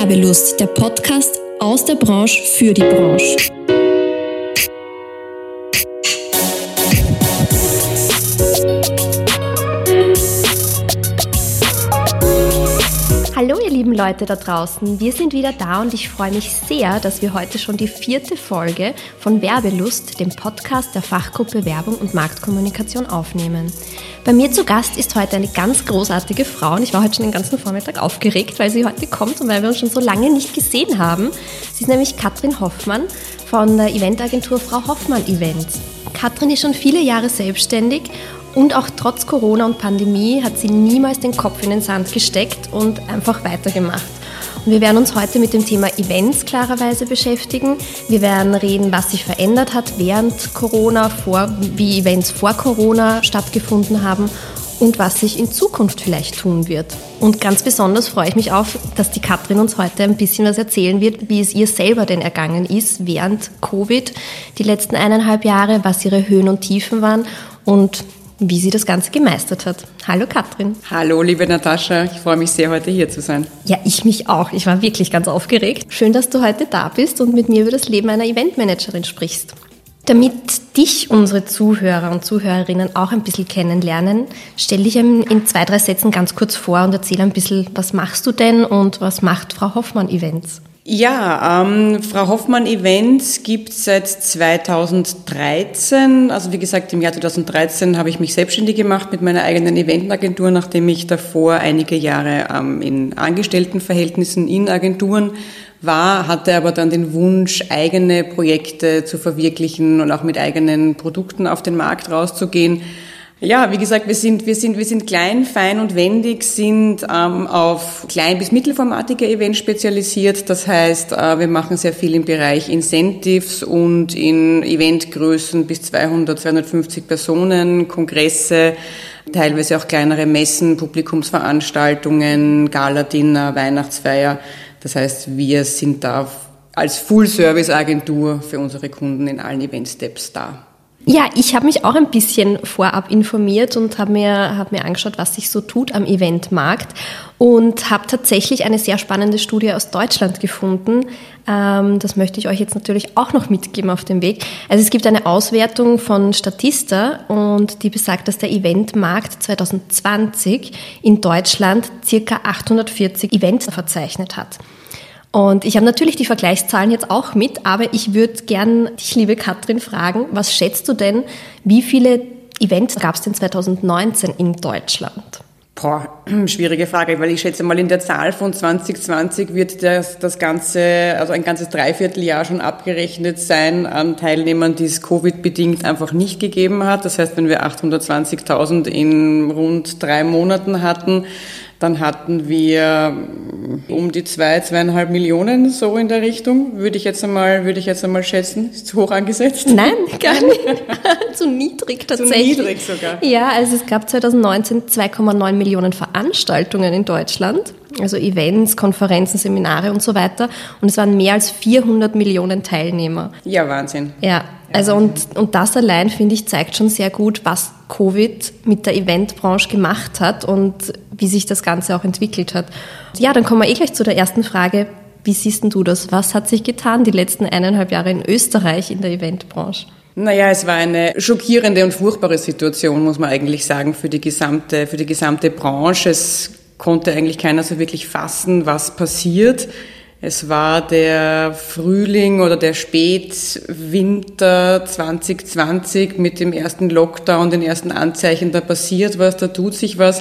Werbelust, der Podcast aus der Branche für die Branche. Leute da draußen, wir sind wieder da und ich freue mich sehr, dass wir heute schon die vierte Folge von Werbelust, dem Podcast der Fachgruppe Werbung und Marktkommunikation aufnehmen. Bei mir zu Gast ist heute eine ganz großartige Frau und ich war heute schon den ganzen Vormittag aufgeregt, weil sie heute kommt und weil wir uns schon so lange nicht gesehen haben. Sie ist nämlich Katrin Hoffmann von der Eventagentur Frau Hoffmann Events. Katrin ist schon viele Jahre selbstständig und auch trotz Corona und Pandemie hat sie niemals den Kopf in den Sand gesteckt und einfach weitergemacht. Und wir werden uns heute mit dem Thema Events klarerweise beschäftigen. Wir werden reden, was sich verändert hat während Corona, vor, wie Events vor Corona stattgefunden haben und was sich in Zukunft vielleicht tun wird. Und ganz besonders freue ich mich auf, dass die Katrin uns heute ein bisschen was erzählen wird, wie es ihr selber denn ergangen ist während Covid, die letzten eineinhalb Jahre, was ihre Höhen und Tiefen waren und wie sie das Ganze gemeistert hat. Hallo Katrin. Hallo liebe Natascha, ich freue mich sehr, heute hier zu sein. Ja, ich mich auch. Ich war wirklich ganz aufgeregt. Schön, dass du heute da bist und mit mir über das Leben einer Eventmanagerin sprichst. Damit dich unsere Zuhörer und Zuhörerinnen auch ein bisschen kennenlernen, stell dich in zwei, drei Sätzen ganz kurz vor und erzähl ein bisschen, was machst du denn und was macht Frau Hoffmann Events? Ja, ähm, Frau Hoffmann Events gibt seit 2013. Also wie gesagt, im Jahr 2013 habe ich mich selbstständig gemacht mit meiner eigenen Eventagentur, nachdem ich davor einige Jahre ähm, in Angestelltenverhältnissen in Agenturen war, hatte aber dann den Wunsch, eigene Projekte zu verwirklichen und auch mit eigenen Produkten auf den Markt rauszugehen ja, wie gesagt, wir sind, wir sind, wir sind klein, fein und wendig, sind ähm, auf klein- bis mittelformatige Events spezialisiert. Das heißt, äh, wir machen sehr viel im Bereich Incentives und in Eventgrößen bis 200, 250 Personen, Kongresse, teilweise auch kleinere Messen, Publikumsveranstaltungen, Galadinner, Weihnachtsfeier. Das heißt, wir sind da als Full-Service-Agentur für unsere Kunden in allen Event-Steps da. Ja, ich habe mich auch ein bisschen vorab informiert und habe mir, hab mir angeschaut, was sich so tut am Eventmarkt und habe tatsächlich eine sehr spannende Studie aus Deutschland gefunden. Ähm, das möchte ich euch jetzt natürlich auch noch mitgeben auf dem Weg. Also es gibt eine Auswertung von Statista und die besagt, dass der Eventmarkt 2020 in Deutschland circa 840 Events verzeichnet hat. Und ich habe natürlich die Vergleichszahlen jetzt auch mit, aber ich würde gern dich, liebe Katrin, fragen, was schätzt du denn, wie viele Events gab es denn 2019 in Deutschland? Boah, schwierige Frage, weil ich schätze mal in der Zahl von 2020 wird das, das ganze, also ein ganzes Dreivierteljahr schon abgerechnet sein an Teilnehmern, die es Covid-bedingt einfach nicht gegeben hat. Das heißt, wenn wir 820.000 in rund drei Monaten hatten, dann hatten wir um die zwei, zweieinhalb Millionen, so in der Richtung, würde ich jetzt einmal, würde ich jetzt einmal schätzen. Ist zu hoch angesetzt? Nein, gar nicht. zu niedrig tatsächlich. Zu niedrig sogar. Ja, also es gab 2019 2,9 Millionen Veranstaltungen in Deutschland. Also Events, Konferenzen, Seminare und so weiter. Und es waren mehr als 400 Millionen Teilnehmer. Ja, Wahnsinn. Ja, also und, und das allein, finde ich, zeigt schon sehr gut, was Covid mit der Eventbranche gemacht hat und wie sich das Ganze auch entwickelt hat. Ja, dann kommen wir eh gleich zu der ersten Frage. Wie siehst du das? Was hat sich getan die letzten eineinhalb Jahre in Österreich in der Eventbranche? Naja, es war eine schockierende und furchtbare Situation, muss man eigentlich sagen, für die gesamte, für die gesamte Branche. Es konnte eigentlich keiner so wirklich fassen, was passiert. Es war der Frühling oder der Spätwinter 2020 mit dem ersten Lockdown, den ersten Anzeichen, da passiert was, da tut sich was,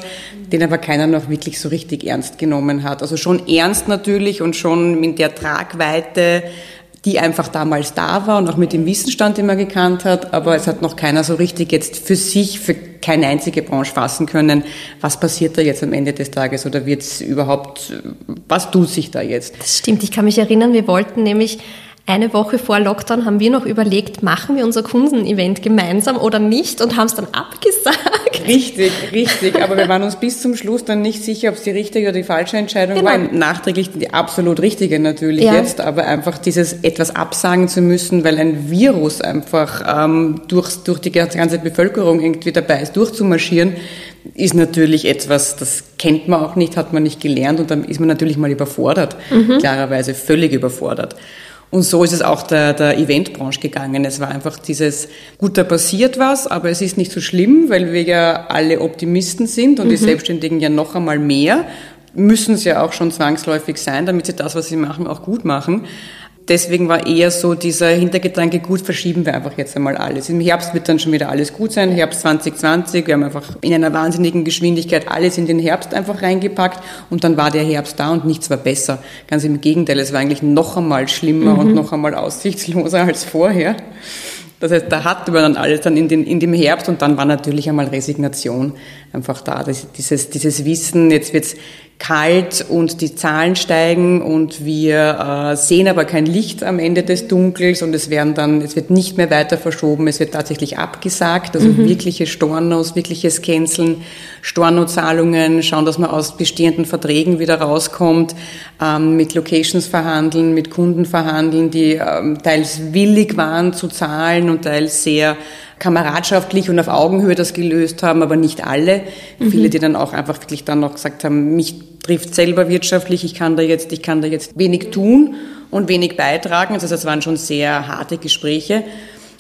den aber keiner noch wirklich so richtig ernst genommen hat. Also schon ernst natürlich und schon in der Tragweite, die einfach damals da war und auch mit dem Wissensstand, den man gekannt hat, aber es hat noch keiner so richtig jetzt für sich, für keine einzige Branche fassen können, was passiert da jetzt am Ende des Tages? Oder wird es überhaupt, was tut sich da jetzt? Das stimmt, ich kann mich erinnern, wir wollten nämlich eine Woche vor Lockdown haben wir noch überlegt, machen wir unser Kundenevent gemeinsam oder nicht und haben es dann abgesagt. Richtig, richtig. Aber wir waren uns bis zum Schluss dann nicht sicher, ob es die richtige oder die falsche Entscheidung genau. war. Nachträglich die absolut richtige natürlich ja. jetzt, aber einfach dieses etwas absagen zu müssen, weil ein Virus einfach ähm, durch, durch die ganze Bevölkerung irgendwie dabei ist, durchzumarschieren, ist natürlich etwas, das kennt man auch nicht, hat man nicht gelernt und dann ist man natürlich mal überfordert, mhm. klarerweise völlig überfordert. Und so ist es auch der, der Eventbranche gegangen. Es war einfach dieses, gut, da passiert was, aber es ist nicht so schlimm, weil wir ja alle Optimisten sind und mhm. die Selbstständigen ja noch einmal mehr, müssen es ja auch schon zwangsläufig sein, damit sie das, was sie machen, auch gut machen deswegen war eher so dieser Hintergedanke, gut, verschieben wir einfach jetzt einmal alles. Im Herbst wird dann schon wieder alles gut sein, Herbst 2020, wir haben einfach in einer wahnsinnigen Geschwindigkeit alles in den Herbst einfach reingepackt und dann war der Herbst da und nichts war besser. Ganz im Gegenteil, es war eigentlich noch einmal schlimmer mhm. und noch einmal aussichtsloser als vorher. Das heißt, da hatten wir dann alles dann in, den, in dem Herbst und dann war natürlich einmal Resignation einfach da. Das, dieses, dieses Wissen, jetzt wird's kalt und die Zahlen steigen und wir äh, sehen aber kein Licht am Ende des Dunkels und es werden dann, es wird nicht mehr weiter verschoben, es wird tatsächlich abgesagt, also mhm. wirkliche Stornos, wirkliches Canceln, Stornozahlungen, schauen, dass man aus bestehenden Verträgen wieder rauskommt, ähm, mit Locations verhandeln, mit Kunden verhandeln, die ähm, teils willig waren zu zahlen und teils sehr kameradschaftlich und auf Augenhöhe das gelöst haben, aber nicht alle. Mhm. Viele, die dann auch einfach wirklich dann noch gesagt haben, mich trifft selber wirtschaftlich, ich kann da jetzt, ich kann da jetzt wenig tun und wenig beitragen. Also das waren schon sehr harte Gespräche.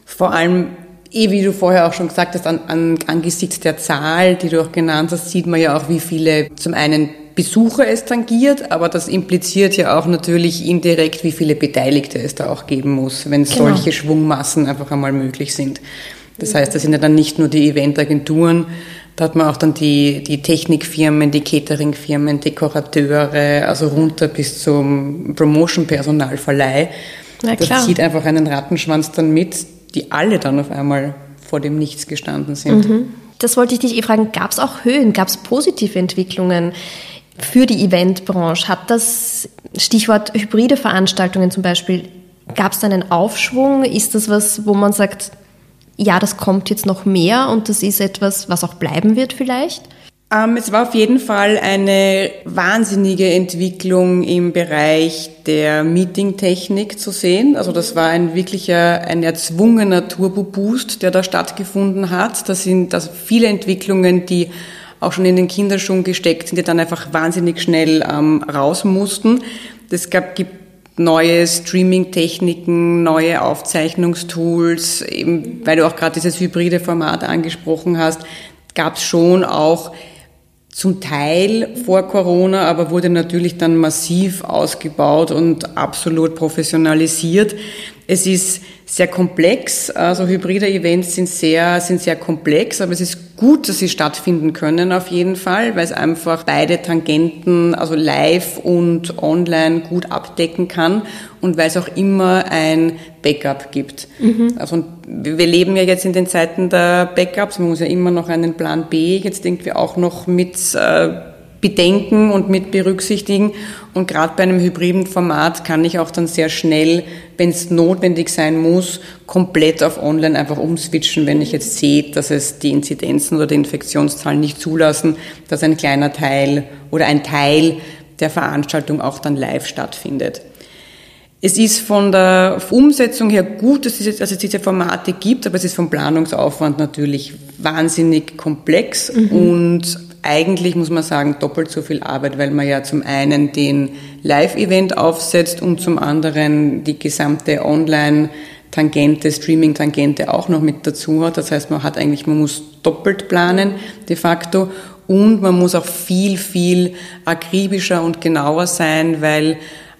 Vor allem, eh wie du vorher auch schon gesagt hast, an, an, angesichts der Zahl, die du auch genannt hast, sieht man ja auch, wie viele zum einen Besucher es tangiert, aber das impliziert ja auch natürlich indirekt, wie viele Beteiligte es da auch geben muss, wenn genau. solche Schwungmassen einfach einmal möglich sind. Das heißt, das sind ja dann nicht nur die Eventagenturen, da hat man auch dann die, die Technikfirmen, die Cateringfirmen, Dekorateure, also runter bis zum Promotion-Personalverleih. Das zieht einfach einen Rattenschwanz dann mit, die alle dann auf einmal vor dem Nichts gestanden sind. Mhm. Das wollte ich dich eh fragen. Gab es auch Höhen? Gab es positive Entwicklungen für die Eventbranche? Hat das Stichwort hybride Veranstaltungen zum Beispiel, gab es da einen Aufschwung? Ist das was, wo man sagt, ja, das kommt jetzt noch mehr und das ist etwas, was auch bleiben wird vielleicht? Ähm, es war auf jeden Fall eine wahnsinnige Entwicklung im Bereich der Meetingtechnik zu sehen. Also das war ein wirklicher, ein erzwungener Turbo-Boost, der da stattgefunden hat. Das sind also viele Entwicklungen, die auch schon in den Kinderschuhen gesteckt sind, die dann einfach wahnsinnig schnell ähm, raus mussten. Es gab, gibt neue Streaming-Techniken, neue Aufzeichnungstools, eben, weil du auch gerade dieses hybride Format angesprochen hast, gab es schon auch zum Teil vor Corona, aber wurde natürlich dann massiv ausgebaut und absolut professionalisiert. Es ist sehr komplex, also hybride Events sind sehr, sind sehr komplex, aber es ist gut, dass sie stattfinden können auf jeden Fall, weil es einfach beide Tangenten, also live und online gut abdecken kann und weil es auch immer ein Backup gibt. Mhm. Also wir leben ja jetzt in den Zeiten der Backups, man muss ja immer noch einen Plan B jetzt irgendwie auch noch mit äh, bedenken und mit berücksichtigen. Und gerade bei einem hybriden Format kann ich auch dann sehr schnell, wenn es notwendig sein muss, komplett auf Online einfach umswitchen, wenn ich jetzt sehe, dass es die Inzidenzen oder die Infektionszahlen nicht zulassen, dass ein kleiner Teil oder ein Teil der Veranstaltung auch dann live stattfindet. Es ist von der Umsetzung her gut, dass es, diese Formate gibt, aber es ist vom Planungsaufwand natürlich wahnsinnig komplex mhm. und eigentlich muss man sagen, doppelt so viel Arbeit, weil man ja zum einen den Live-Event aufsetzt und zum anderen die gesamte Online- Tangente, Streaming-Tangente auch noch mit dazu hat. Das heißt, man hat eigentlich, man muss doppelt planen de facto und man muss auch viel, viel akribischer und genauer sein, weil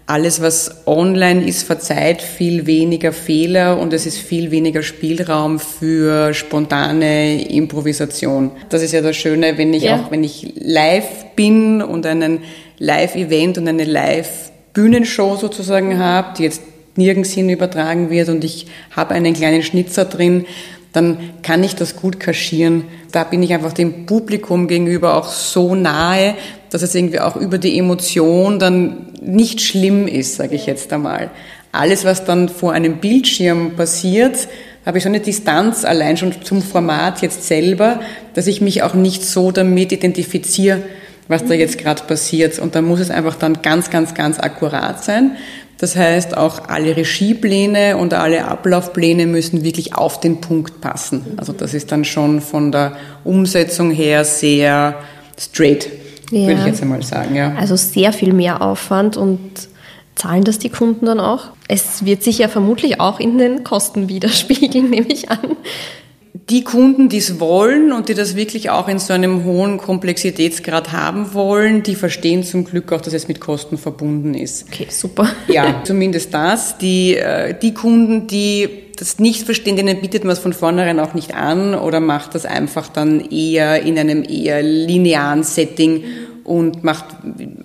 alles, was online ist, verzeiht viel weniger Fehler und es ist viel weniger Spielraum für spontane Improvisation. Das ist ja das Schöne, wenn ich ja. auch, wenn ich live bin und einen Live-Event und eine Live-Bühnenshow sozusagen habe, die jetzt nirgends hin übertragen wird und ich habe einen kleinen Schnitzer drin, dann kann ich das gut kaschieren. Da bin ich einfach dem Publikum gegenüber auch so nahe, dass es irgendwie auch über die Emotion dann nicht schlimm ist, sage ich jetzt einmal. alles, was dann vor einem Bildschirm passiert, habe ich so eine Distanz allein schon zum Format jetzt selber, dass ich mich auch nicht so damit identifiziere, was da jetzt gerade passiert. Und da muss es einfach dann ganz, ganz, ganz akkurat sein. Das heißt, auch alle Regiepläne und alle Ablaufpläne müssen wirklich auf den Punkt passen. Also das ist dann schon von der Umsetzung her sehr straight, ja. würde ich jetzt einmal sagen. Ja. Also sehr viel mehr Aufwand und zahlen das die Kunden dann auch? Es wird sich ja vermutlich auch in den Kosten widerspiegeln, nehme ich an die Kunden, die es wollen und die das wirklich auch in so einem hohen Komplexitätsgrad haben wollen, die verstehen zum Glück auch, dass es mit Kosten verbunden ist. Okay, super. Ja, zumindest das. Die, äh, die Kunden, die das nicht denen bietet man es von vornherein auch nicht an oder macht das einfach dann eher in einem eher linearen Setting und macht,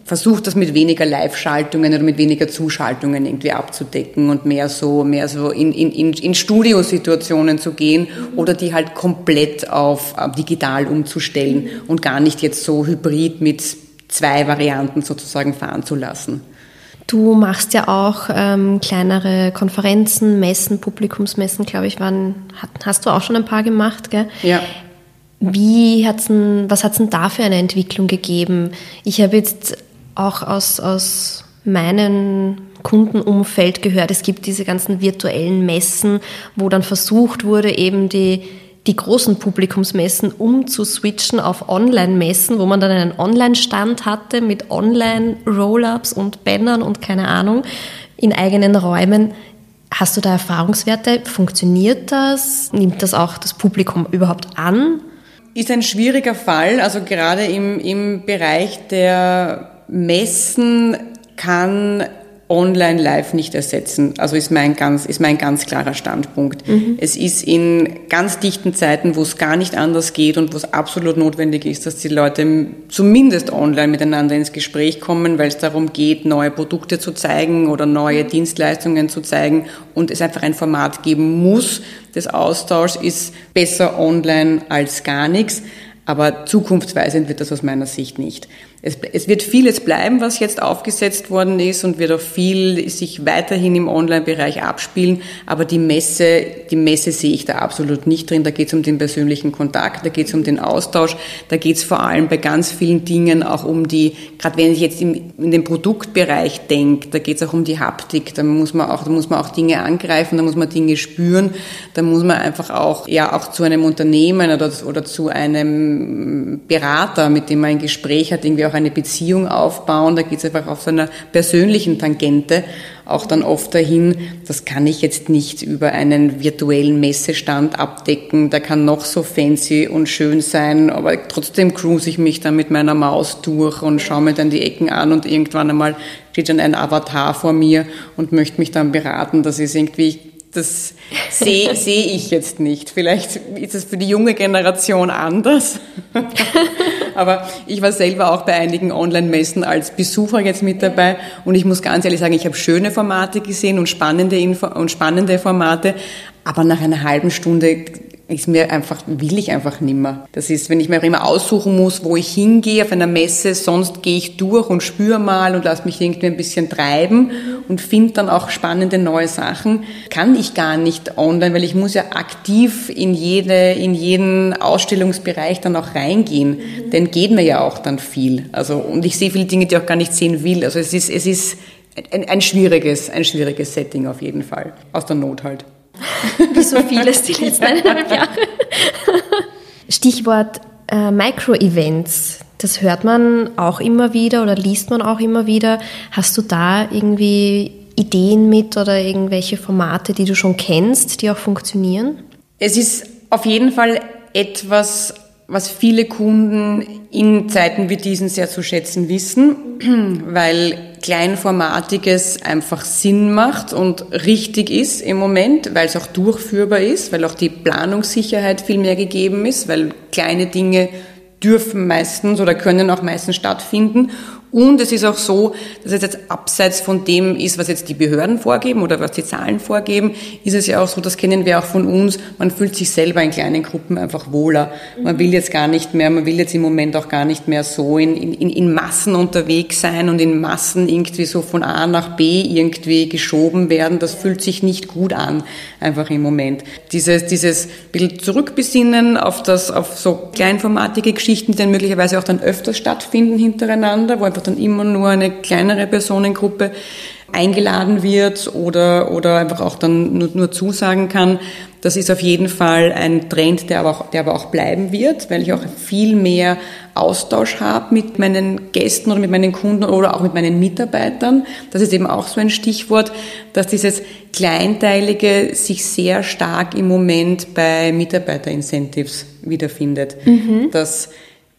versucht das mit weniger Live-Schaltungen oder mit weniger Zuschaltungen irgendwie abzudecken und mehr so, mehr so in, in, in, in Studiosituationen zu gehen oder die halt komplett auf digital umzustellen und gar nicht jetzt so hybrid mit zwei Varianten sozusagen fahren zu lassen. Du machst ja auch ähm, kleinere Konferenzen, Messen, Publikumsmessen, glaube ich, waren, hast du auch schon ein paar gemacht, gell? Ja. Wie hat's denn, was hat es denn da für eine Entwicklung gegeben? Ich habe jetzt auch aus, aus meinem Kundenumfeld gehört, es gibt diese ganzen virtuellen Messen, wo dann versucht wurde, eben die, die großen Publikumsmessen umzuswitchen auf Online-Messen, wo man dann einen Online-Stand hatte mit Online-Roll-Ups und Bannern und keine Ahnung in eigenen Räumen. Hast du da Erfahrungswerte? Funktioniert das? Nimmt das auch das Publikum überhaupt an? Ist ein schwieriger Fall. Also gerade im, im Bereich der Messen kann online live nicht ersetzen. Also ist mein ganz, ist mein ganz klarer Standpunkt. Mhm. Es ist in ganz dichten Zeiten, wo es gar nicht anders geht und wo es absolut notwendig ist, dass die Leute zumindest online miteinander ins Gespräch kommen, weil es darum geht, neue Produkte zu zeigen oder neue Dienstleistungen zu zeigen und es einfach ein Format geben muss des Austauschs, ist besser online als gar nichts. Aber zukunftsweisend wird das aus meiner Sicht nicht. Es, es, wird vieles bleiben, was jetzt aufgesetzt worden ist und wird auch viel sich weiterhin im Online-Bereich abspielen. Aber die Messe, die Messe sehe ich da absolut nicht drin. Da geht es um den persönlichen Kontakt, da geht es um den Austausch, da geht es vor allem bei ganz vielen Dingen auch um die, gerade wenn ich jetzt in, in den Produktbereich denke, da geht es auch um die Haptik. Da muss man auch, da muss man auch Dinge angreifen, da muss man Dinge spüren, da muss man einfach auch, ja, auch zu einem Unternehmen oder, oder zu einem Berater, mit dem man ein Gespräch hat, irgendwie auch auch eine Beziehung aufbauen. Da geht es einfach auf so einer persönlichen Tangente auch dann oft dahin, das kann ich jetzt nicht über einen virtuellen Messestand abdecken. Der kann noch so fancy und schön sein, aber trotzdem cruise ich mich dann mit meiner Maus durch und schaue mir dann die Ecken an und irgendwann einmal steht dann ein Avatar vor mir und möchte mich dann beraten. Das ist irgendwie das sehe seh ich jetzt nicht. Vielleicht ist es für die junge Generation anders. Aber ich war selber auch bei einigen Online-Messen als Besucher jetzt mit dabei und ich muss ganz ehrlich sagen, ich habe schöne Formate gesehen und spannende, Info und spannende Formate, aber nach einer halben Stunde ist mir einfach, will ich einfach nimmer. Das ist, wenn ich mir immer aussuchen muss, wo ich hingehe auf einer Messe, sonst gehe ich durch und spüre mal und lasse mich irgendwie ein bisschen treiben und finde dann auch spannende neue Sachen. Kann ich gar nicht online, weil ich muss ja aktiv in jede, in jeden Ausstellungsbereich dann auch reingehen. Denn geht mir ja auch dann viel. Also, und ich sehe viele Dinge, die ich auch gar nicht sehen will. Also es ist, es ist ein, ein schwieriges, ein schwieriges Setting auf jeden Fall. Aus der Not halt. Wie so vieles die letzten eineinhalb Jahre. Stichwort äh, Micro-Events. Das hört man auch immer wieder oder liest man auch immer wieder. Hast du da irgendwie Ideen mit oder irgendwelche Formate, die du schon kennst, die auch funktionieren? Es ist auf jeden Fall etwas, was viele Kunden in Zeiten wie diesen sehr zu schätzen wissen, weil kleinformatiges einfach Sinn macht und richtig ist im Moment, weil es auch durchführbar ist, weil auch die Planungssicherheit viel mehr gegeben ist, weil kleine Dinge dürfen meistens oder können auch meistens stattfinden Und es ist auch so, dass es jetzt abseits von dem ist, was jetzt die Behörden vorgeben oder was die Zahlen vorgeben, ist es ja auch so, das kennen wir auch von uns, man fühlt sich selber in kleinen Gruppen einfach wohler. Man will jetzt gar nicht mehr, man will jetzt im Moment auch gar nicht mehr so in, in, in Massen unterwegs sein und in Massen irgendwie so von A nach B irgendwie geschoben werden. Das fühlt sich nicht gut an, einfach im Moment. Dieses, dieses bisschen zurückbesinnen auf das, auf so kleinformatige Geschichten, die dann möglicherweise auch dann öfters stattfinden hintereinander, wo einfach dann immer nur eine kleinere Personengruppe eingeladen wird oder, oder einfach auch dann nur, nur zusagen kann. Das ist auf jeden Fall ein Trend, der aber, auch, der aber auch bleiben wird, weil ich auch viel mehr Austausch habe mit meinen Gästen oder mit meinen Kunden oder auch mit meinen Mitarbeitern. Das ist eben auch so ein Stichwort, dass dieses Kleinteilige sich sehr stark im Moment bei Mitarbeiter-Incentives wiederfindet. Mhm. Dass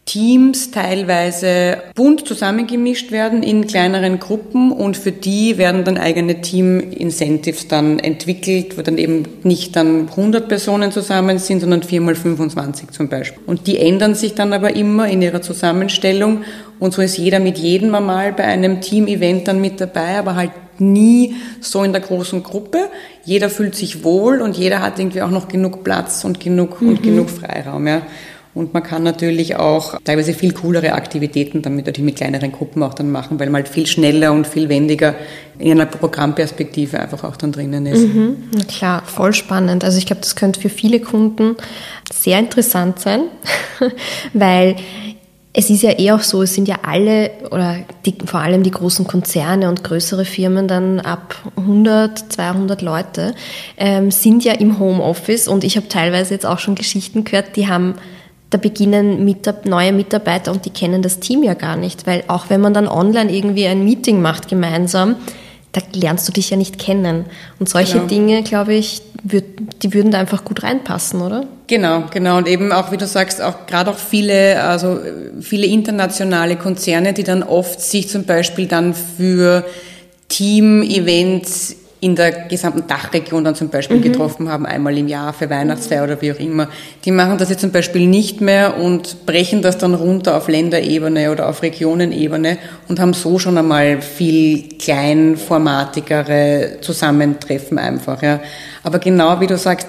Teams teilweise bunt zusammengemischt werden in kleineren Gruppen und für die werden dann eigene Team-Incentives dann entwickelt, wo dann eben nicht dann 100 Personen zusammen sind, sondern 4 mal 25 zum Beispiel. Und die ändern sich dann aber immer in ihrer Zusammenstellung und so ist jeder mit jedem einmal bei einem Team-Event dann mit dabei, aber halt nie so in der großen Gruppe. Jeder fühlt sich wohl und jeder hat irgendwie auch noch genug Platz und genug, mhm. und genug Freiraum, ja. Und man kann natürlich auch teilweise viel coolere Aktivitäten damit natürlich mit kleineren Gruppen auch dann machen, weil man halt viel schneller und viel wendiger in einer Programmperspektive einfach auch dann drinnen ist. Mhm, klar, voll spannend. Also ich glaube, das könnte für viele Kunden sehr interessant sein, weil es ist ja eh auch so, es sind ja alle oder die, vor allem die großen Konzerne und größere Firmen dann ab 100, 200 Leute ähm, sind ja im Homeoffice und ich habe teilweise jetzt auch schon Geschichten gehört, die haben da beginnen neue Mitarbeiter und die kennen das Team ja gar nicht, weil auch wenn man dann online irgendwie ein Meeting macht gemeinsam, da lernst du dich ja nicht kennen. Und solche genau. Dinge, glaube ich, würd, die würden da einfach gut reinpassen, oder? Genau, genau. Und eben auch, wie du sagst, auch gerade auch viele, also viele internationale Konzerne, die dann oft sich zum Beispiel dann für Team-Events in der gesamten Dachregion dann zum Beispiel mhm. getroffen haben, einmal im Jahr für Weihnachtsfeier oder wie auch immer. Die machen das jetzt zum Beispiel nicht mehr und brechen das dann runter auf Länderebene oder auf Regionenebene und haben so schon einmal viel kleinformatigere Zusammentreffen einfach. Ja. Aber genau wie du sagst,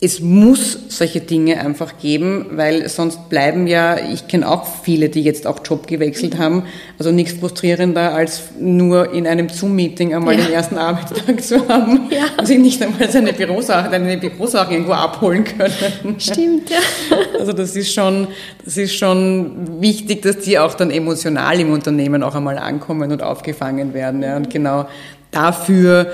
es muss solche Dinge einfach geben, weil sonst bleiben ja, ich kenne auch viele, die jetzt auch Job gewechselt haben, also nichts frustrierender als nur in einem Zoom-Meeting einmal ja. den ersten Arbeitstag zu haben ja. und sich nicht einmal seine Bürosachen, eine Bürosache irgendwo abholen können. Stimmt, ja. Also das ist schon, das ist schon wichtig, dass die auch dann emotional im Unternehmen auch einmal ankommen und aufgefangen werden. Ja. Und genau dafür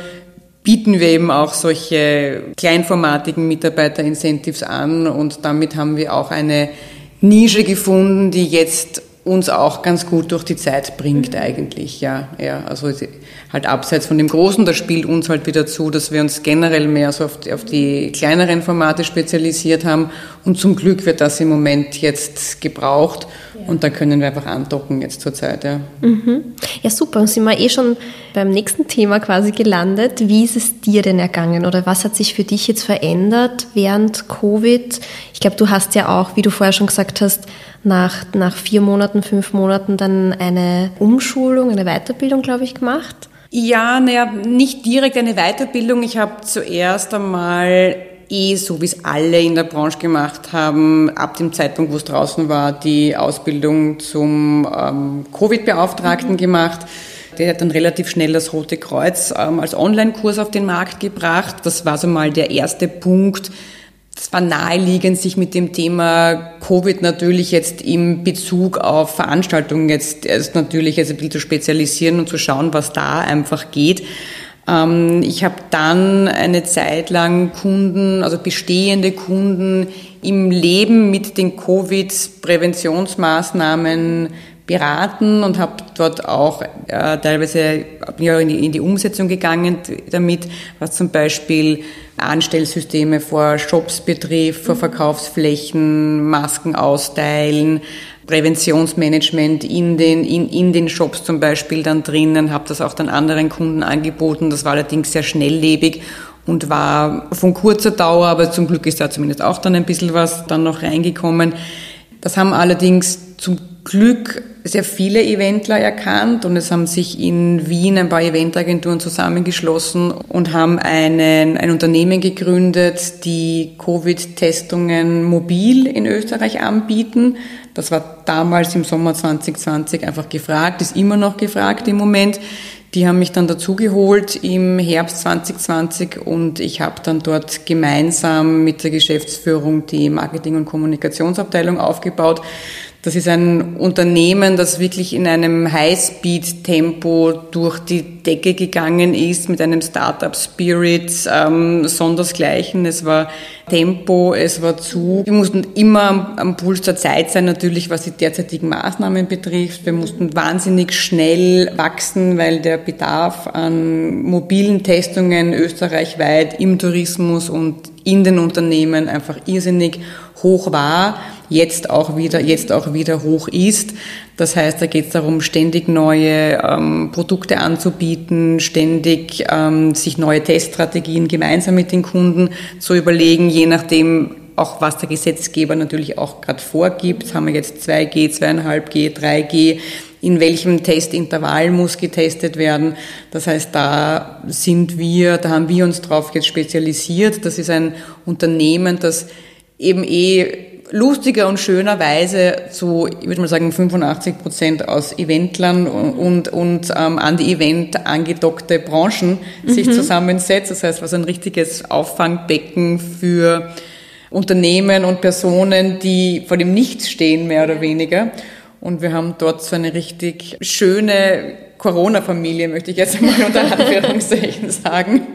bieten wir eben auch solche kleinformatigen Mitarbeiter-Incentives an und damit haben wir auch eine Nische gefunden, die jetzt uns auch ganz gut durch die Zeit bringt eigentlich, ja, ja, also halt abseits von dem Großen, das spielt uns halt wieder zu, dass wir uns generell mehr so auf die, auf die kleineren Formate spezialisiert haben und zum Glück wird das im Moment jetzt gebraucht und da können wir einfach andocken jetzt zur Zeit, ja. Mhm. Ja, super. Und sind wir eh schon beim nächsten Thema quasi gelandet. Wie ist es dir denn ergangen oder was hat sich für dich jetzt verändert während Covid? Ich glaube, du hast ja auch, wie du vorher schon gesagt hast, nach, nach vier Monaten, fünf Monaten dann eine Umschulung, eine Weiterbildung, glaube ich, gemacht. Ja, naja, nicht direkt eine Weiterbildung. Ich habe zuerst einmal eh so, wie es alle in der Branche gemacht haben, ab dem Zeitpunkt, wo es draußen war, die Ausbildung zum ähm, Covid-Beauftragten mhm. gemacht. Der hat dann relativ schnell das Rote Kreuz ähm, als Online-Kurs auf den Markt gebracht. Das war so mal der erste Punkt. Das war naheliegend, sich mit dem Thema Covid natürlich jetzt im Bezug auf Veranstaltungen jetzt erst natürlich jetzt ein bisschen zu spezialisieren und zu schauen, was da einfach geht. Ähm, ich habe dann eine Zeit lang Kunden, also bestehende Kunden im Leben mit den Covid-Präventionsmaßnahmen beraten und habe dort auch äh, teilweise ja, in, die, in die Umsetzung gegangen damit, was zum Beispiel Anstellsysteme vor Shops betrifft, vor Verkaufsflächen, Masken austeilen, Präventionsmanagement in den, in, in den Shops zum Beispiel dann drinnen, habe das auch dann anderen Kunden angeboten. Das war allerdings sehr schnelllebig und war von kurzer Dauer, aber zum Glück ist da zumindest auch dann ein bisschen was dann noch reingekommen. Das haben allerdings zum Glück sehr viele Eventler erkannt und es haben sich in Wien ein paar Eventagenturen zusammengeschlossen und haben einen, ein Unternehmen gegründet, die Covid-Testungen mobil in Österreich anbieten. Das war damals im Sommer 2020 einfach gefragt, ist immer noch gefragt im Moment. Die haben mich dann dazugeholt im Herbst 2020 und ich habe dann dort gemeinsam mit der Geschäftsführung die Marketing- und Kommunikationsabteilung aufgebaut. Das ist ein Unternehmen, das wirklich in einem Highspeed-Tempo durch die Decke gegangen ist, mit einem Startup-Spirit, ähm, sondersgleichen. Es war Tempo, es war zu. Wir mussten immer am, am Puls der Zeit sein, natürlich, was die derzeitigen Maßnahmen betrifft. Wir mussten wahnsinnig schnell wachsen, weil der Bedarf an mobilen Testungen österreichweit im Tourismus und in den Unternehmen einfach irrsinnig hoch war jetzt auch wieder, jetzt auch wieder hoch ist. Das heißt, da geht es darum, ständig neue ähm, Produkte anzubieten, ständig ähm, sich neue Teststrategien gemeinsam mit den Kunden zu überlegen, je nachdem, auch was der Gesetzgeber natürlich auch gerade vorgibt. Haben wir jetzt 2G, 2,5G, 3G? In welchem Testintervall muss getestet werden? Das heißt, da sind wir, da haben wir uns drauf jetzt spezialisiert. Das ist ein Unternehmen, das eben eh lustiger und schönerweise zu, ich würde mal sagen, 85 Prozent aus Eventlern und, und ähm, an die Event angedockte Branchen mhm. sich zusammensetzt. Das heißt, was ein richtiges Auffangbecken für Unternehmen und Personen, die vor dem Nichts stehen, mehr oder weniger. Und wir haben dort so eine richtig schöne Corona-Familie, möchte ich jetzt einmal unter Anführungszeichen sagen.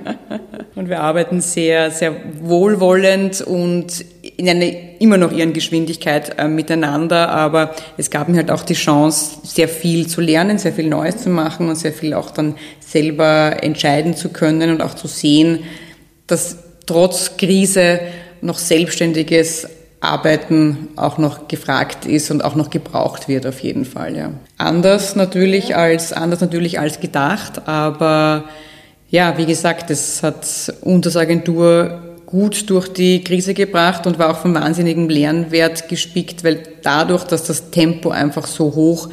Und wir arbeiten sehr, sehr wohlwollend und in einer immer noch ihren Geschwindigkeit äh, miteinander, aber es gab mir halt auch die Chance, sehr viel zu lernen, sehr viel Neues zu machen und sehr viel auch dann selber entscheiden zu können und auch zu sehen, dass trotz Krise noch selbstständiges Arbeiten auch noch gefragt ist und auch noch gebraucht wird auf jeden Fall. Ja. Anders natürlich als anders natürlich als gedacht, aber ja, wie gesagt, es hat uns Agentur gut durch die Krise gebracht und war auch von wahnsinnigem Lernwert gespickt, weil dadurch, dass das Tempo einfach so hoch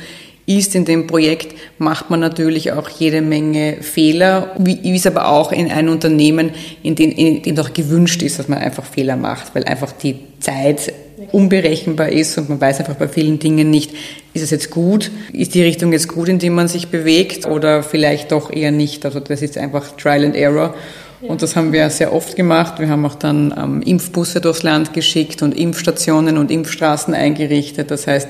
in dem Projekt, macht man natürlich auch jede Menge Fehler, wie es aber auch in einem Unternehmen, in dem, in dem auch gewünscht ist, dass man einfach Fehler macht, weil einfach die Zeit unberechenbar ist und man weiß einfach bei vielen Dingen nicht, ist es jetzt gut, ist die Richtung jetzt gut, in die man sich bewegt oder vielleicht doch eher nicht. Also das ist einfach Trial and Error. Und das haben wir sehr oft gemacht. Wir haben auch dann ähm, Impfbusse durchs Land geschickt und Impfstationen und Impfstraßen eingerichtet. Das heißt,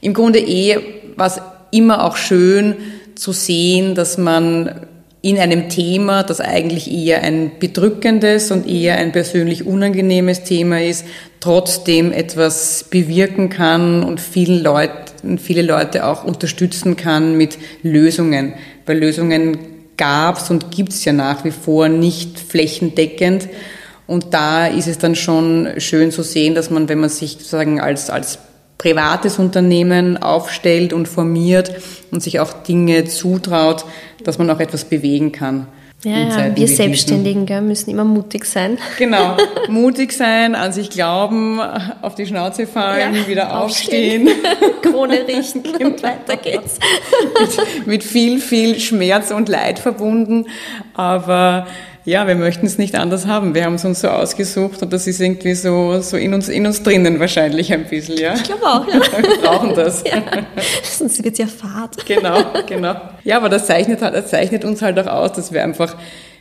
im Grunde eh war es immer auch schön zu sehen, dass man in einem Thema, das eigentlich eher ein bedrückendes und eher ein persönlich unangenehmes Thema ist, trotzdem etwas bewirken kann und vielen Leuten, viele Leute auch unterstützen kann mit Lösungen. Weil Lösungen gab es und gibt es ja nach wie vor nicht flächendeckend. Und da ist es dann schon schön zu sehen, dass man, wenn man sich sozusagen als, als privates Unternehmen aufstellt und formiert und sich auch Dinge zutraut, dass man auch etwas bewegen kann. Ja, ja wir Selbstständigen gell, müssen immer mutig sein. Genau, mutig sein, an sich glauben, auf die Schnauze fallen, ja, wieder aufstehen. aufstehen. Krone riechen genau. und weiter geht's. mit, mit viel, viel Schmerz und Leid verbunden, aber ja, wir möchten es nicht anders haben. Wir haben es uns so ausgesucht und das ist irgendwie so, so in, uns, in uns drinnen wahrscheinlich ein bisschen. Ja? Ich glaube auch, ja. wir brauchen das. Ja. Sonst wird es ja fad. Genau, genau. Ja, aber das zeichnet, halt, das zeichnet uns halt auch aus, dass wir einfach,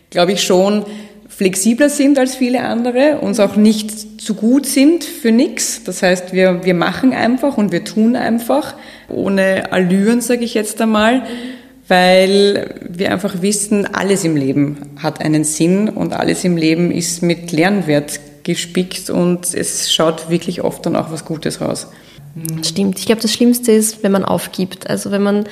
glaube ich, schon flexibler sind als viele andere, uns auch nicht zu gut sind für nichts. Das heißt, wir, wir machen einfach und wir tun einfach, ohne Allüren, sage ich jetzt einmal. Mhm weil wir einfach wissen, alles im Leben hat einen Sinn und alles im Leben ist mit Lernwert gespickt und es schaut wirklich oft dann auch was Gutes raus. Stimmt. Ich glaube, das Schlimmste ist, wenn man aufgibt. Also wenn man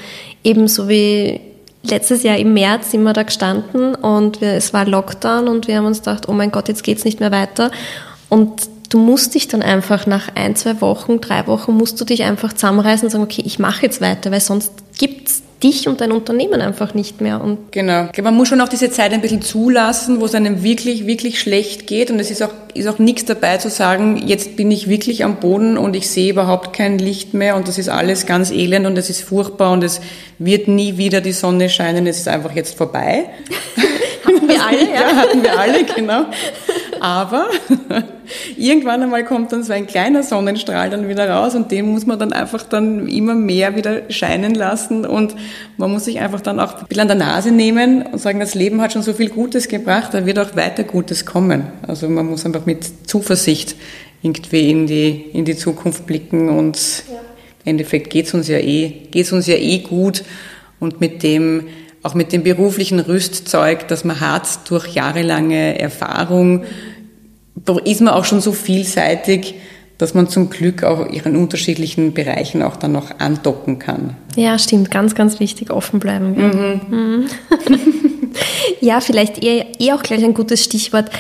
eben so wie letztes Jahr im März sind wir da gestanden und wir, es war Lockdown und wir haben uns gedacht, oh mein Gott, jetzt geht's nicht mehr weiter. Und du musst dich dann einfach nach ein, zwei Wochen, drei Wochen musst du dich einfach zusammenreißen und sagen, okay, ich mache jetzt weiter, weil sonst gibt's dich und dein Unternehmen einfach nicht mehr. Und genau. Man muss schon auch diese Zeit ein bisschen zulassen, wo es einem wirklich, wirklich schlecht geht. Und es ist auch, ist auch nichts dabei zu sagen, jetzt bin ich wirklich am Boden und ich sehe überhaupt kein Licht mehr und das ist alles ganz elend und es ist furchtbar und es wird nie wieder die Sonne scheinen, es ist einfach jetzt vorbei. hatten wir alle, ja. ja hatten wir alle, genau. Aber irgendwann einmal kommt dann so ein kleiner Sonnenstrahl dann wieder raus und den muss man dann einfach dann immer mehr wieder scheinen lassen und man muss sich einfach dann auch ein bisschen an der Nase nehmen und sagen, das Leben hat schon so viel Gutes gebracht, da wird auch weiter Gutes kommen. Also man muss einfach mit Zuversicht irgendwie in die, in die Zukunft blicken und ja. im Endeffekt geht's uns ja eh, geht's uns ja eh gut und mit dem auch mit dem beruflichen Rüstzeug, das man hat durch jahrelange Erfahrung, ist man auch schon so vielseitig, dass man zum Glück auch in unterschiedlichen Bereichen auch dann noch andocken kann. Ja, stimmt, ganz, ganz wichtig, offen bleiben. Ja, mhm. Mhm. ja vielleicht eher, eher auch gleich ein gutes Stichwort.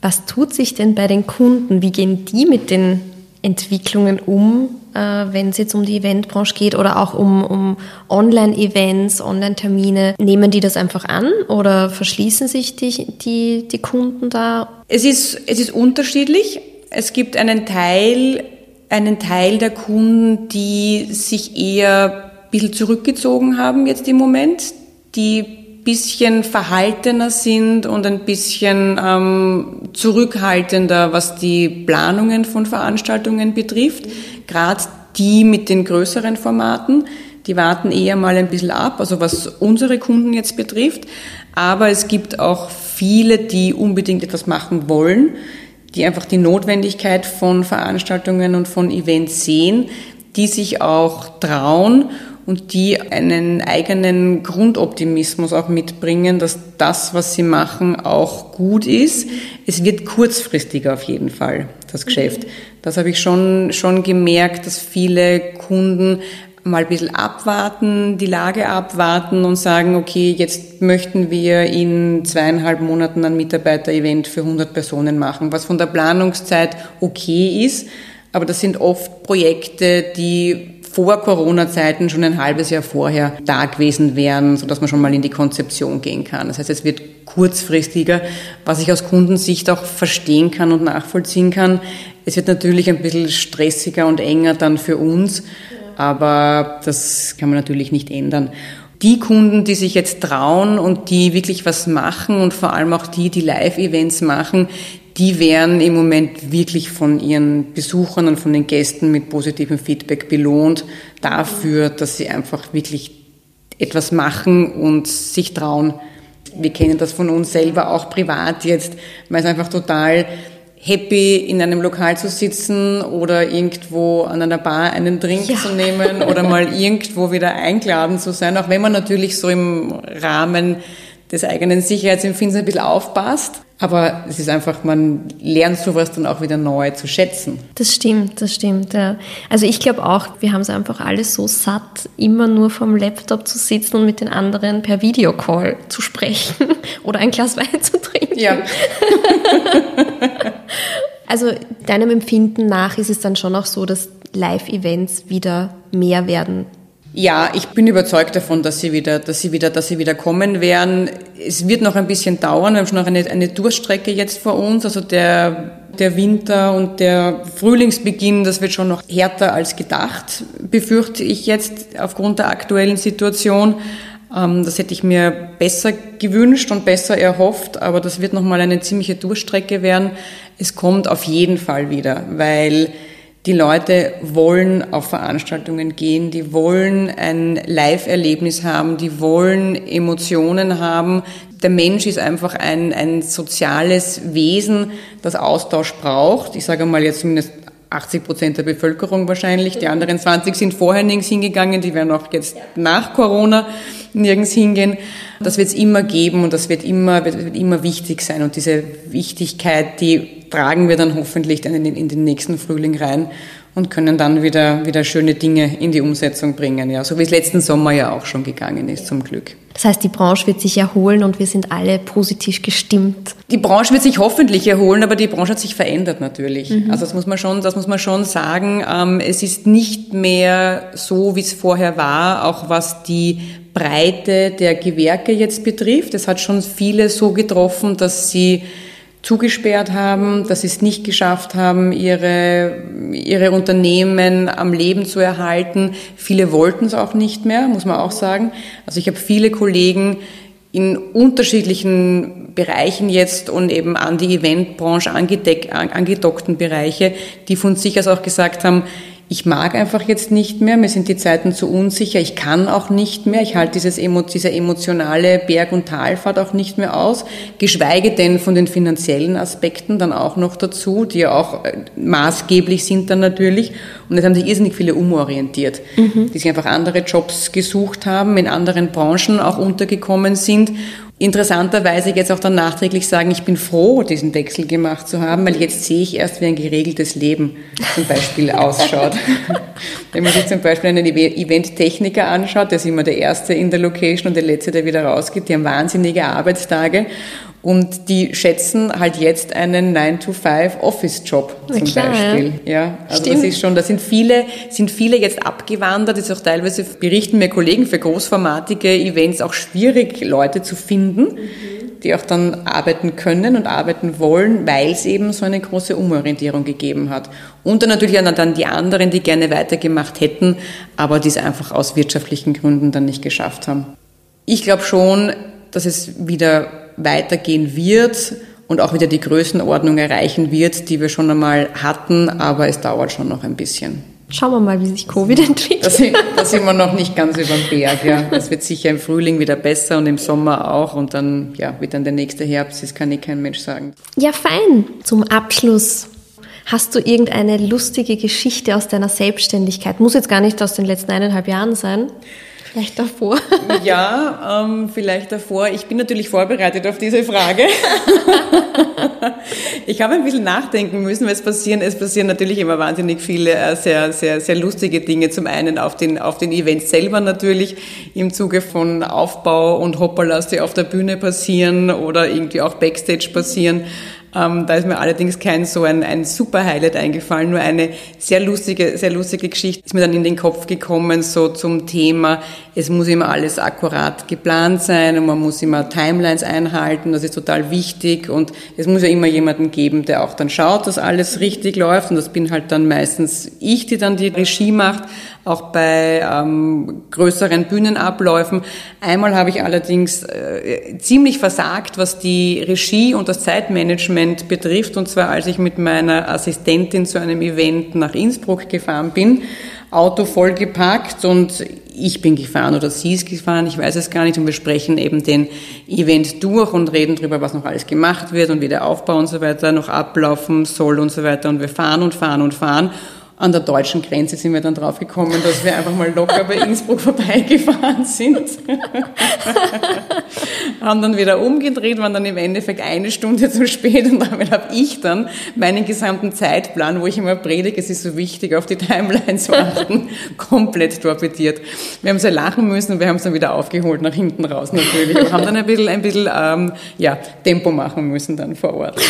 Was tut sich denn bei den Kunden? Wie gehen die mit den Entwicklungen um, äh, wenn es jetzt um die Eventbranche geht oder auch um, um Online-Events, Online-Termine. Nehmen die das einfach an oder verschließen sich die, die, die Kunden da? Es ist, es ist unterschiedlich. Es gibt einen Teil, einen Teil der Kunden, die sich eher ein bisschen zurückgezogen haben jetzt im Moment, die bisschen verhaltener sind und ein bisschen ähm, zurückhaltender, was die Planungen von Veranstaltungen betrifft. Gerade die mit den größeren Formaten, die warten eher mal ein bisschen ab, also was unsere Kunden jetzt betrifft. Aber es gibt auch viele, die unbedingt etwas machen wollen, die einfach die Notwendigkeit von Veranstaltungen und von Events sehen, die sich auch trauen und die einen eigenen Grundoptimismus auch mitbringen, dass das, was sie machen, auch gut ist. Es wird kurzfristiger auf jeden Fall, das Geschäft. Das habe ich schon, schon gemerkt, dass viele Kunden mal ein bisschen abwarten, die Lage abwarten und sagen, okay, jetzt möchten wir in zweieinhalb Monaten ein Mitarbeiter-Event für 100 Personen machen, was von der Planungszeit okay ist. Aber das sind oft Projekte, die vor Corona-Zeiten schon ein halbes Jahr vorher da gewesen wären, sodass man schon mal in die Konzeption gehen kann. Das heißt, es wird kurzfristiger, was ich aus Kundensicht auch verstehen kann und nachvollziehen kann. Es wird natürlich ein bisschen stressiger und enger dann für uns, aber das kann man natürlich nicht ändern die Kunden, die sich jetzt trauen und die wirklich was machen und vor allem auch die, die Live-Events machen, die werden im Moment wirklich von ihren Besuchern und von den Gästen mit positivem Feedback belohnt dafür, dass sie einfach wirklich etwas machen und sich trauen. Wir kennen das von uns selber auch privat jetzt, weil es einfach total happy in einem Lokal zu sitzen oder irgendwo an einer Bar einen Drink ja. zu nehmen oder mal irgendwo wieder eingeladen zu sein, auch wenn man natürlich so im Rahmen des eigenen Sicherheitsempfindens ein bisschen aufpasst. Aber es ist einfach, man lernt sowas dann auch wieder neu zu schätzen. Das stimmt, das stimmt. Ja. Also ich glaube auch, wir haben es einfach alle so satt, immer nur vom Laptop zu sitzen und mit den anderen per Videocall zu sprechen oder ein Glas Wein zu trinken. Ja. also deinem Empfinden nach ist es dann schon auch so, dass Live-Events wieder mehr werden ja, ich bin überzeugt davon, dass sie wieder, dass sie wieder, dass sie wieder kommen werden. Es wird noch ein bisschen dauern. Wir haben schon noch eine, eine Durststrecke jetzt vor uns. Also der, der Winter und der Frühlingsbeginn, das wird schon noch härter als gedacht, befürchte ich jetzt aufgrund der aktuellen Situation. Ähm, das hätte ich mir besser gewünscht und besser erhofft, aber das wird nochmal eine ziemliche Durststrecke werden. Es kommt auf jeden Fall wieder, weil die Leute wollen auf Veranstaltungen gehen, die wollen ein Live-Erlebnis haben, die wollen Emotionen haben. Der Mensch ist einfach ein, ein soziales Wesen, das Austausch braucht. Ich sage mal jetzt zumindest 80 Prozent der Bevölkerung wahrscheinlich. Die anderen 20 sind vorher nirgends hingegangen, die werden auch jetzt nach Corona nirgends hingehen. Das wird es immer geben und das wird immer, wird immer wichtig sein. Und diese Wichtigkeit, die tragen wir dann hoffentlich dann in den, in den nächsten Frühling rein und können dann wieder, wieder schöne Dinge in die Umsetzung bringen. Ja, so wie es letzten Sommer ja auch schon gegangen ist, zum Glück. Das heißt, die Branche wird sich erholen und wir sind alle positiv gestimmt. Die Branche wird sich hoffentlich erholen, aber die Branche hat sich verändert natürlich. Mhm. Also das muss man schon, das muss man schon sagen. Ähm, es ist nicht mehr so, wie es vorher war, auch was die Breite der Gewerke jetzt betrifft. Es hat schon viele so getroffen, dass sie zugesperrt haben, dass sie es nicht geschafft haben, ihre, ihre Unternehmen am Leben zu erhalten. Viele wollten es auch nicht mehr, muss man auch sagen. Also ich habe viele Kollegen in unterschiedlichen Bereichen jetzt und eben an die Eventbranche angedockten Bereiche, die von sich aus auch gesagt haben, ich mag einfach jetzt nicht mehr, mir sind die Zeiten zu unsicher, ich kann auch nicht mehr, ich halte dieses, diese emotionale Berg- und Talfahrt auch nicht mehr aus, geschweige denn von den finanziellen Aspekten dann auch noch dazu, die ja auch äh, maßgeblich sind dann natürlich. Und es haben sich irrsinnig viele umorientiert, mhm. die sich einfach andere Jobs gesucht haben, in anderen Branchen auch untergekommen sind interessanterweise jetzt auch dann nachträglich sagen, ich bin froh, diesen Wechsel gemacht zu haben, weil jetzt sehe ich erst, wie ein geregeltes Leben zum Beispiel ausschaut. Wenn man sich zum Beispiel einen Event-Techniker anschaut, der ist immer der Erste in der Location und der Letzte, der wieder rausgeht, die haben wahnsinnige Arbeitstage und die schätzen halt jetzt einen 9-to-5-Office-Job zum klar, Beispiel. Ja, ja also Stimmt. das ist schon, da sind viele, sind viele jetzt abgewandert. Das ist auch teilweise berichten mir Kollegen für großformatige Events auch schwierig, Leute zu finden, mhm. die auch dann arbeiten können und arbeiten wollen, weil es eben so eine große Umorientierung gegeben hat. Und dann natürlich dann die anderen, die gerne weitergemacht hätten, aber die es einfach aus wirtschaftlichen Gründen dann nicht geschafft haben. Ich glaube schon, dass es wieder weitergehen wird und auch wieder die Größenordnung erreichen wird, die wir schon einmal hatten, aber es dauert schon noch ein bisschen. Schauen wir mal, wie sich Covid entwickelt. Da sind, da sind wir noch nicht ganz über dem Berg. Ja. Das wird sicher im Frühling wieder besser und im Sommer auch. Und dann ja, wird dann der nächste Herbst, das kann eh kein Mensch sagen. Ja, fein. Zum Abschluss. Hast du irgendeine lustige Geschichte aus deiner Selbstständigkeit? Muss jetzt gar nicht aus den letzten eineinhalb Jahren sein. Vielleicht davor? Ja, ähm, vielleicht davor. Ich bin natürlich vorbereitet auf diese Frage. ich habe ein bisschen nachdenken müssen, weil es passieren, es passieren natürlich immer wahnsinnig viele äh, sehr, sehr, sehr lustige Dinge. Zum einen auf den, auf den Events selber natürlich, im Zuge von Aufbau und Hoppalas, die auf der Bühne passieren oder irgendwie auch Backstage passieren. Ähm, da ist mir allerdings kein so ein, ein super Highlight eingefallen, nur eine sehr lustige, sehr lustige Geschichte ist mir dann in den Kopf gekommen, so zum Thema, es muss immer alles akkurat geplant sein und man muss immer Timelines einhalten, das ist total wichtig und es muss ja immer jemanden geben, der auch dann schaut, dass alles richtig läuft und das bin halt dann meistens ich, die dann die Regie macht, auch bei ähm, größeren Bühnenabläufen. Einmal habe ich allerdings äh, ziemlich versagt, was die Regie und das Zeitmanagement betrifft, und zwar als ich mit meiner Assistentin zu einem Event nach Innsbruck gefahren bin. Auto voll gepackt und ich bin gefahren oder sie ist gefahren, ich weiß es gar nicht. Und wir sprechen eben den Event durch und reden darüber, was noch alles gemacht wird und wie der Aufbau und so weiter noch ablaufen soll und so weiter. Und wir fahren und fahren und fahren an der deutschen Grenze sind wir dann drauf gekommen, dass wir einfach mal locker bei Innsbruck vorbeigefahren sind. haben dann wieder umgedreht, waren dann im Endeffekt eine Stunde zu spät und damit habe ich dann meinen gesamten Zeitplan, wo ich immer predige, es ist so wichtig, auf die Timelines zu achten, komplett torpediert. Wir haben sehr lachen müssen und wir haben es dann wieder aufgeholt nach hinten raus natürlich. Wir haben dann ein bisschen, ein bisschen ähm, ja, Tempo machen müssen dann vor Ort.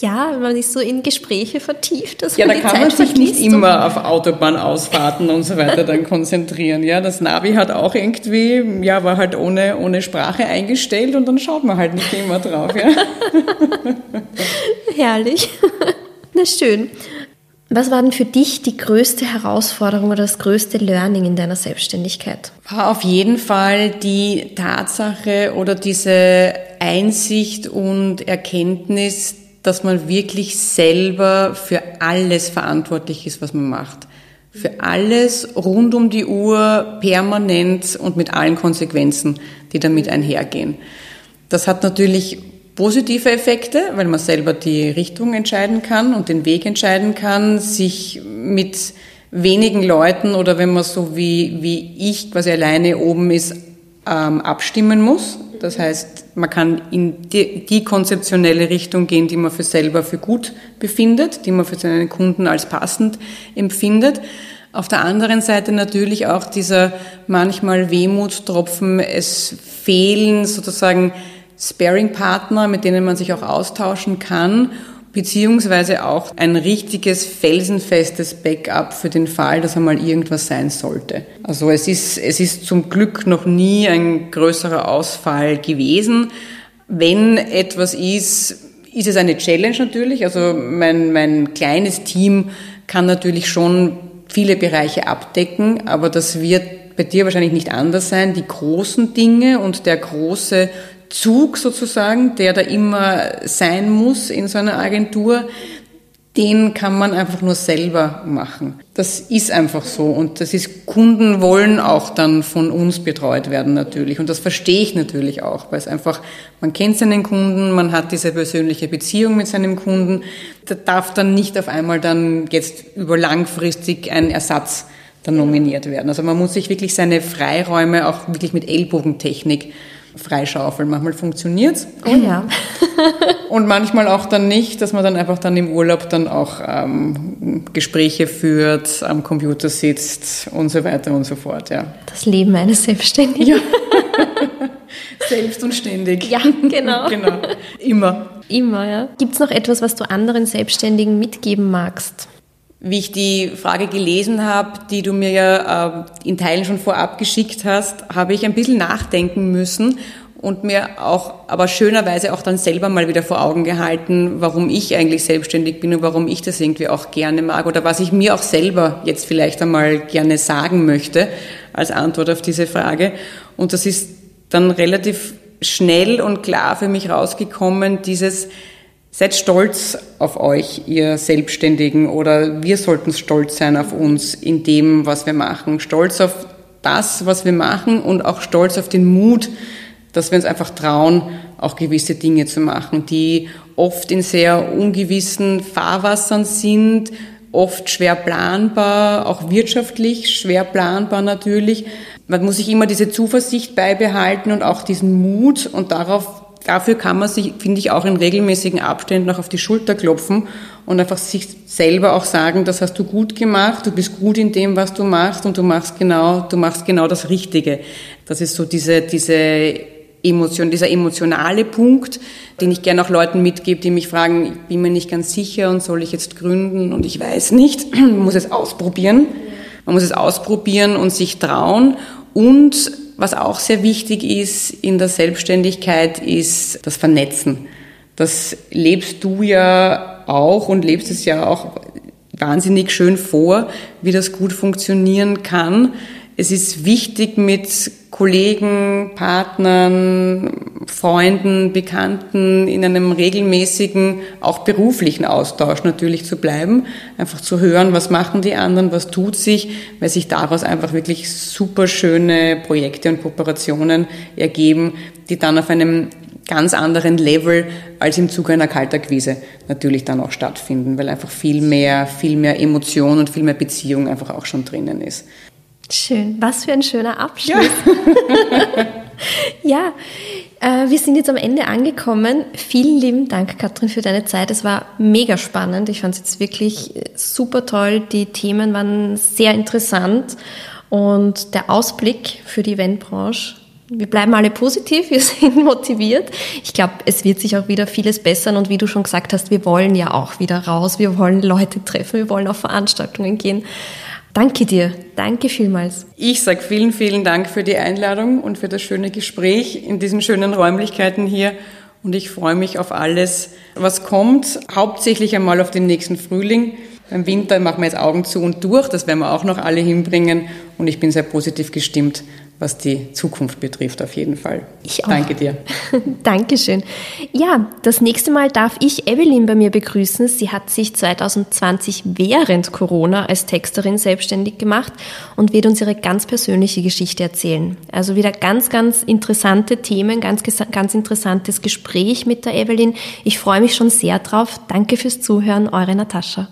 Ja, man ist so in Gespräche vertieft. Dass ja, man da kann Zeit man sich nicht immer auf Autobahnausfahrten und so weiter dann konzentrieren. Ja, das Navi hat auch irgendwie, ja, war halt ohne, ohne Sprache eingestellt und dann schaut man halt nicht immer drauf. Ja. Herrlich. Na schön. Was war denn für dich die größte Herausforderung oder das größte Learning in deiner Selbstständigkeit? War auf jeden Fall die Tatsache oder diese Einsicht und Erkenntnis, dass man wirklich selber für alles verantwortlich ist, was man macht. Für alles rund um die Uhr, permanent und mit allen Konsequenzen, die damit einhergehen. Das hat natürlich positive Effekte, weil man selber die Richtung entscheiden kann und den Weg entscheiden kann, sich mit wenigen Leuten oder wenn man so wie, wie ich quasi alleine oben ist, ähm, abstimmen muss. Das heißt, man kann in die, die, konzeptionelle Richtung gehen, die man für selber für gut befindet, die man für seinen Kunden als passend empfindet. Auf der anderen Seite natürlich auch dieser manchmal Wehmutstropfen, es fehlen sozusagen Sparing-Partner, mit denen man sich auch austauschen kann beziehungsweise auch ein richtiges felsenfestes Backup für den Fall, dass einmal irgendwas sein sollte. Also es ist, es ist zum Glück noch nie ein größerer Ausfall gewesen. Wenn etwas ist, ist es eine Challenge natürlich. Also mein, mein kleines Team kann natürlich schon viele Bereiche abdecken, aber das wird bei dir wahrscheinlich nicht anders sein. Die großen Dinge und der große Zug sozusagen, der da immer sein muss in so einer Agentur, den kann man einfach nur selber machen. Das ist einfach so und das ist, Kunden wollen auch dann von uns betreut werden natürlich und das verstehe ich natürlich auch, weil es einfach, man kennt seinen Kunden, man hat diese persönliche Beziehung mit seinem Kunden, da darf dann nicht auf einmal dann jetzt über langfristig ein Ersatz dann nominiert werden. Also man muss sich wirklich seine Freiräume auch wirklich mit Ellbogentechnik freischaufeln. Manchmal funktioniert's. Oh ja. und manchmal auch dann nicht, dass man dann einfach dann im Urlaub dann auch ähm, Gespräche führt, am Computer sitzt und so weiter und so fort. Ja. Das Leben eines Selbstständigen. Ja. Selbst und ständig. Ja, genau. genau. Immer. Immer, ja. Gibt es noch etwas, was du anderen Selbstständigen mitgeben magst? Wie ich die Frage gelesen habe, die du mir ja äh, in Teilen schon vorab geschickt hast, habe ich ein bisschen nachdenken müssen und mir auch, aber schönerweise auch dann selber mal wieder vor Augen gehalten, warum ich eigentlich selbstständig bin und warum ich das irgendwie auch gerne mag oder was ich mir auch selber jetzt vielleicht einmal gerne sagen möchte als Antwort auf diese Frage. Und das ist dann relativ schnell und klar für mich rausgekommen, dieses, Seid stolz auf euch, ihr Selbstständigen, oder wir sollten stolz sein auf uns in dem, was wir machen. Stolz auf das, was wir machen und auch stolz auf den Mut, dass wir uns einfach trauen, auch gewisse Dinge zu machen, die oft in sehr ungewissen Fahrwassern sind, oft schwer planbar, auch wirtschaftlich schwer planbar natürlich. Man muss sich immer diese Zuversicht beibehalten und auch diesen Mut und darauf dafür kann man sich, finde ich, auch in regelmäßigen Abständen auch auf die Schulter klopfen und einfach sich selber auch sagen, das hast du gut gemacht, du bist gut in dem, was du machst und du machst genau, du machst genau das Richtige. Das ist so diese, diese Emotion, dieser emotionale Punkt, den ich gerne auch Leuten mitgebe, die mich fragen, ich bin mir nicht ganz sicher und soll ich jetzt gründen und ich weiß nicht, man muss es ausprobieren. Man muss es ausprobieren und sich trauen und was auch sehr wichtig ist in der Selbstständigkeit, ist das Vernetzen. Das lebst du ja auch und lebst es ja auch wahnsinnig schön vor, wie das gut funktionieren kann. Es ist wichtig, mit Kollegen, Partnern, Freunden, Bekannten in einem regelmäßigen, auch beruflichen Austausch natürlich zu bleiben. Einfach zu hören, was machen die anderen, was tut sich, weil sich daraus einfach wirklich super schöne Projekte und Kooperationen ergeben, die dann auf einem ganz anderen Level als im Zuge einer Kaltakquise natürlich dann auch stattfinden, weil einfach viel mehr, viel mehr Emotion und viel mehr Beziehung einfach auch schon drinnen ist. Schön. Was für ein schöner Abschluss. Ja, ja äh, wir sind jetzt am Ende angekommen. Vielen lieben Dank, Katrin, für deine Zeit. Es war mega spannend. Ich fand es jetzt wirklich äh, super toll. Die Themen waren sehr interessant und der Ausblick für die Eventbranche wir bleiben alle positiv, wir sind motiviert. Ich glaube, es wird sich auch wieder vieles bessern und wie du schon gesagt hast, wir wollen ja auch wieder raus, wir wollen Leute treffen, wir wollen auf Veranstaltungen gehen. Danke dir. Danke vielmals. Ich sage vielen, vielen Dank für die Einladung und für das schöne Gespräch in diesen schönen Räumlichkeiten hier. Und ich freue mich auf alles, was kommt. Hauptsächlich einmal auf den nächsten Frühling. Im Winter machen wir jetzt Augen zu und durch. Das werden wir auch noch alle hinbringen. Und ich bin sehr positiv gestimmt was die Zukunft betrifft, auf jeden Fall. Ich auch. Danke dir. Dankeschön. Ja, das nächste Mal darf ich Evelyn bei mir begrüßen. Sie hat sich 2020 während Corona als Texterin selbstständig gemacht und wird uns ihre ganz persönliche Geschichte erzählen. Also wieder ganz, ganz interessante Themen, ganz, ganz interessantes Gespräch mit der Evelyn. Ich freue mich schon sehr drauf. Danke fürs Zuhören, eure Natascha.